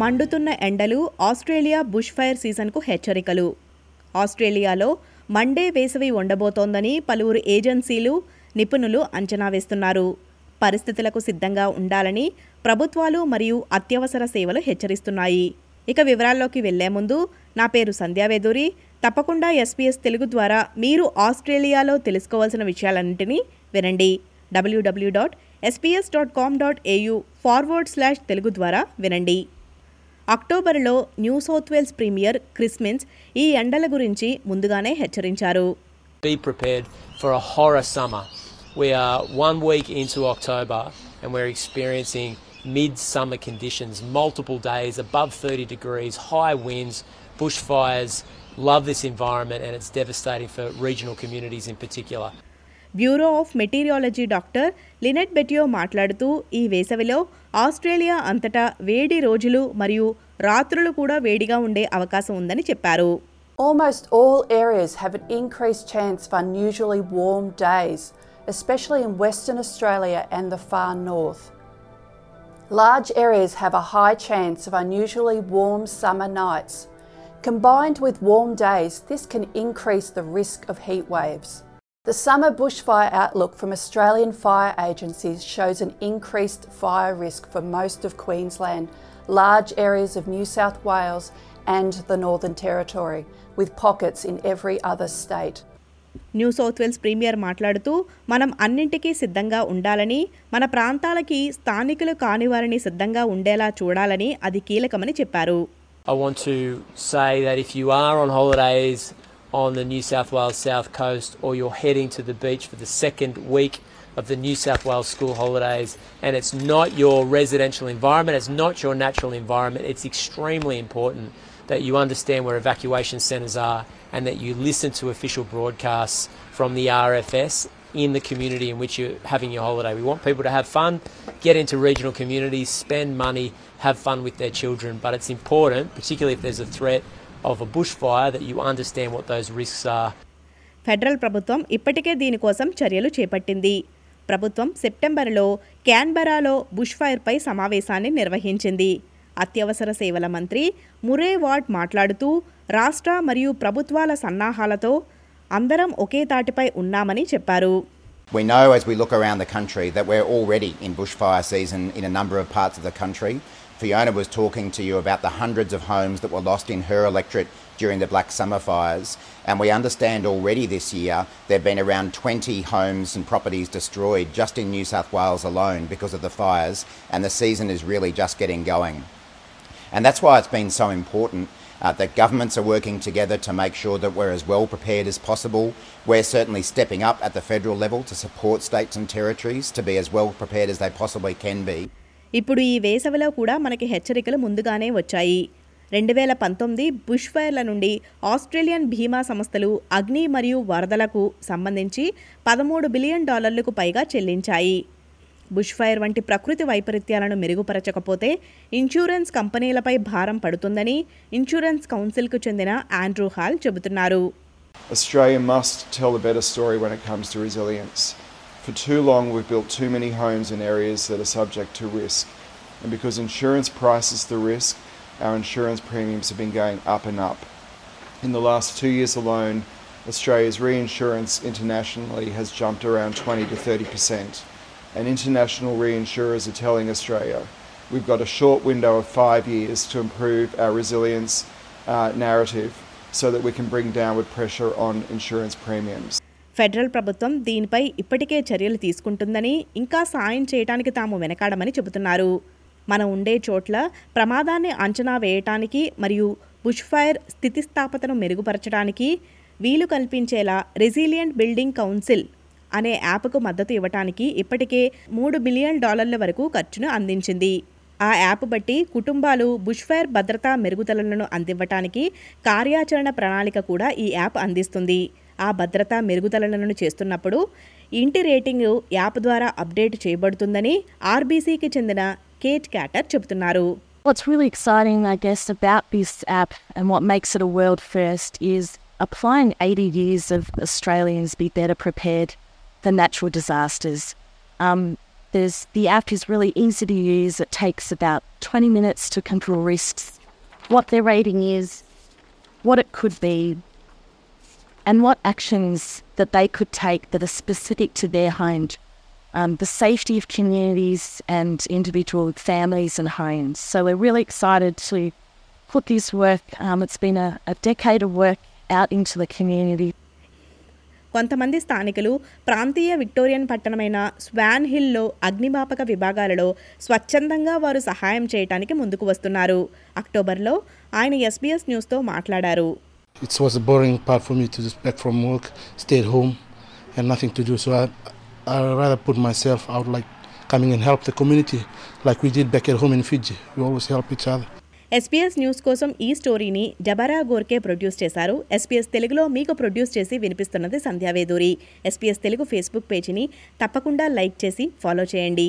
మండుతున్న ఎండలు Australia bush fire సీజన్కు హెచ్చరికలు. ఆస్ట్రేలియాలో మండే వేసవి ఉండబోతోందని పలువురు ఏజెన్సీలు నిపుణులు అంచనా వేస్తున్నారు. పరిస్థితులకు సిద్ధంగా ఉండాలని ప్రభుత్వాలు మరియు అత్యవసర సేవలు హెచ్చరిస్తున్నాయి. ఇక వివరాల్లోకి వెళ్ళే ముందు నా పేరు సంధ్యావేదూరి తప్పకుండా ఎస్పీఎస్ తెలుగు ద్వారా మీరు ఆస్ట్రేలియాలో తెలుసుకోవాల్సిన విషయాలన్నింటినీ వినండి. W W dot SBS dot com dot AU forward slash Telugu ద్వారా వినండి. అక్టోబర్లో New South Wales premier Chris Minns ఈ ఎండల గురించి ముందుగానే హెచ్చరించారు Be prepared for a horror summer. We are one week into October and we're experiencing mid-summer conditions, multiple days above 30 degrees, high winds, bushfires. Love this environment and it's devastating for regional communities in particular. Bureau of Meteorology doctor Lynette Bettio మాట్లాడుతూ ఈ వేసవిలో Australia అంతటా వేడి రోజులు మరియు రాత్రులు కూడా వేడిగా ఉండే అవకాశం ఉందని చెప్పారు Almost all areas have an increased chance of unusually warm days, especially in Western Australia and the far north. Large areas have a high chance of unusually warm summer nights. Combined with warm days, this can increase the risk of heat waves. The summer bushfire outlook from Australian fire agencies shows an increased fire risk for most of Queensland, large areas of New South Wales, and the Northern Territory, with pockets in every other state. New South Wales premier మాట్లాడుతూ మనం అన్నింటికీ సిద్ధంగా ఉండాలని మన ప్రాంతాలకి స్థానికులు కాని వారిని సిద్ధంగా ఉండేలా చూడాలని అది కీలకమని చెప్పారు I want to say that if you are on holidays on the New South Wales South Coast or you're heading to the beach for the second week of the New South Wales school holidays. And it's not your residential environment, it's not your natural environment, it's extremely important that you understand where evacuation centres are and that you listen to official broadcasts from the RFS in the community in which you're having your holiday. We want people to have fun, get into regional communities, spend money, have fun with their children, but it's important, particularly if there's a threat of a bushfire, that you understand what those risks are. Federal ప్రభుత్వం ఇప్పటికే దీనికోసం చర్యలు చేపట్టింది ప్రభుత్వం సెప్టెంబర్లో క్యాన్బెరాలో bush ఫైర్పై సమావేశాన్ని నిర్వహించింది అత్యవసర సేవల మంత్రి మురే వాట్ మాట్లాడుతూ రాష్ట్ర మరియు ప్రభుత్వాల సన్నాహాలతో అందరం ఒకే తాటిపై ఉన్నామని చెప్పారు We know as we look around the country that we're already in bushfire season in a number of parts of the country. Fiona was talking to you about the hundreds of homes that were lost in her electorate during the Black Summer fires, and we understand already this year there have been around 20 homes and properties destroyed just in New South Wales alone because of the fires, and the season is really just getting going. And that's why it's been so important uh, that governments are working together to make sure that we're as well prepared as possible. We're certainly stepping up at the federal level to support states and territories to be as well prepared as they possibly can be. ఇప్పుడు ఈ వేసవిలో కూడా మనకి హెచ్చరికలు ముందుగానే వచ్చాయి. రెండు వేల పంతొమ్మిది బుష్ ఫైర్ల నుండి ఆస్ట్రేలియన్ బీమా సంస్థలు అగ్ని మరియు వరదలకు సంబంధించి పదమూడు బిలియన్ డాలర్లకు పైగా చెల్లించాయి. బుష్ ఫైర్ వంటి ప్రకృతి వైపరీత్యాలను మెరుగుపరచకపోతే ఇన్సూరెన్స్ కంపెనీలపై భారం పడుతుందని ఇన్సూరెన్స్ కౌన్సిల్కు చెందిన ఆండ్రూ హాల్ చెబుతున్నారు. Australia must tell a better story when it comes to resilience. For too long, we've built too many homes in areas that are subject to risk. And because insurance prices the risk, our insurance premiums have been going up and up. In the last two years alone, Australia's reinsurance internationally has jumped around 20 to 30%. And international reinsurers are telling Australia we've got a short window of five years to improve our resilience uh, narrative so that we can bring downward pressure on insurance premiums. Federal ప్రభుత్వం దీనిపై ఇప్పటికే చర్యలు తీసుకుంటుందని ఇంకా సాయం చేయడానికి తాము వెనకాడమని చెబుతున్నారు. మనం ఉండే చోట్ల ప్రమాదాన్ని అంచనా వేయటానికి మరియు బుష్ ఫైర్ స్థితిస్థాపతను మెరుగుపరచడానికి వీలు కల్పించేలా రెసిలియంట్ బిల్డింగ్ కౌన్సిల్ అనే యాప్కు మద్దతు ఇవ్వటానికి ఇప్పటికే మూడు బిలియన్ డాలర్ల వరకు ఖర్చును అందించింది. ఆ యాప్ బట్టి కుటుంబాలు బుష్ ఫైర్ భద్రతా మెరుగుదలలను అందివ్వటానికి కార్యాచరణ ప్రణాళిక కూడా ఈ యాప్ అందిస్తుంది. ఆ భద్రతా మెరుగుదలలను చేస్తున్నప్పుడు ఇంటి రేటింగ్ యాప్ ద్వారా అప్డేట్ చేయబడుతుందని ఆర్బీసీకి చెందిన కేట్ క్యాటర్ చెబుతున్నారు What's really exciting, I guess, about this app and what makes it a world first is applying 80 years of Australians be better prepared for natural disasters. Um, There's the app is really easy to use. It takes about 20 minutes to control risks, what their rating is, what it could be, and what actions that they could take that are specific to their home. Um, the safety of communities and individual families and homes. So we're really excited to put this work. Um, it's been a, a decade of work out into the community. కొంతమంది స్థానికులు ప్రాంతీయ Victorian పట్టణమైన Schwann హిల్లో అగ్నిమాపక విభాగాలలో స్వచ్ఛందంగా వారు సహాయం చేయడానికి ముందుకు వస్తున్నారు అక్టోబర్లో ఆయన ఎస్బీఎస్ న్యూస్తో మాట్లాడారు It was a boring part for me to just back from work, stay at home, and nothing to do. So I, I rather put myself out, like coming and help the community, like we did back at home in Fiji. We always help each other. SBS news కోసం ఈ స్టోరీని డబరా గోర్కే produce చేశారు SPS తెలుగులో మీకు produce చేసి వినిపిస్తున్నది Sandhya Veduri SPS Telugu Facebook పేజీని తప్పకుండా లైక్ చేసి ఫాలో చేయండి